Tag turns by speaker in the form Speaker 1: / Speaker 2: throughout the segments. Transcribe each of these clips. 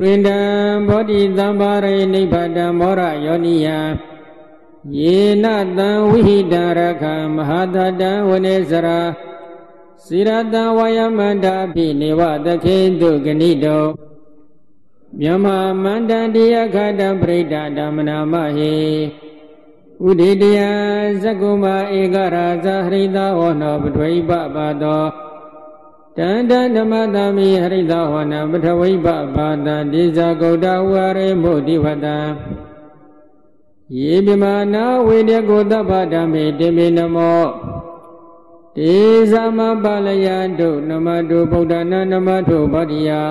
Speaker 1: ပရိန္ဒံဘောဓိသံဘာရိနိဗ္ဗတံမောရယောနိယယေနတံဝိဟိတရခမဟာတတံဝနေစရာစိရတံဝယမန္တာပိနေဝသခေတုဂဏိတောမြမမန္တံတိယခတံပရိဒဓမ္မနာမဟိဥဒိတယဇကုမဧကရာဇဟရိတဟောနောပထွိပပါတော တန္တဓမ္မတမိဟရိတဟောနပထဝိပပါတတိဇဂௌတဝရေမုတိဝတံယေပြမနာဝေတကိုတပ္ပဓမ္မေတေမေနမောတေသမပါလယတုနမတုဗုဒ္ဓနာနမတုဗောဓိယာ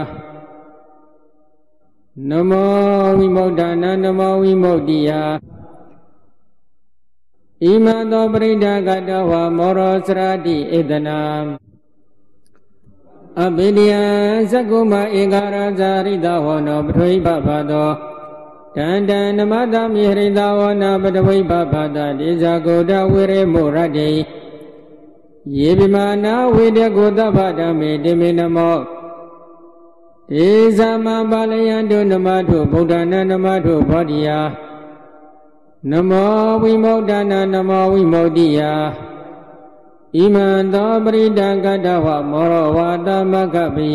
Speaker 1: နမောဝိမု ക്ത နာနမောဝိမု ക്തി ယာဣမသောပရိဒကတဝမောရောစရတိဧတနာ အဘိဓိယသကုမဧကာရဇာရိတဟောနောပထွိပပသောတန္တနမတမိဟရိတဝနာပတဝိပပတဒေဇာကိုတဝေရေမောရတေယေပိမာနာဝေတကိုတပ္ပဓမ္မေတေမေနမောဧသမပါလယံတုနမထုဗုဒ္ဓနာနမထုဘောဓိယာနမောဝိမု ക്ത နာနမောဝိမု ക്തി ယာ ဣမံသောပရိဒကတဝမောရဝါတမကပိ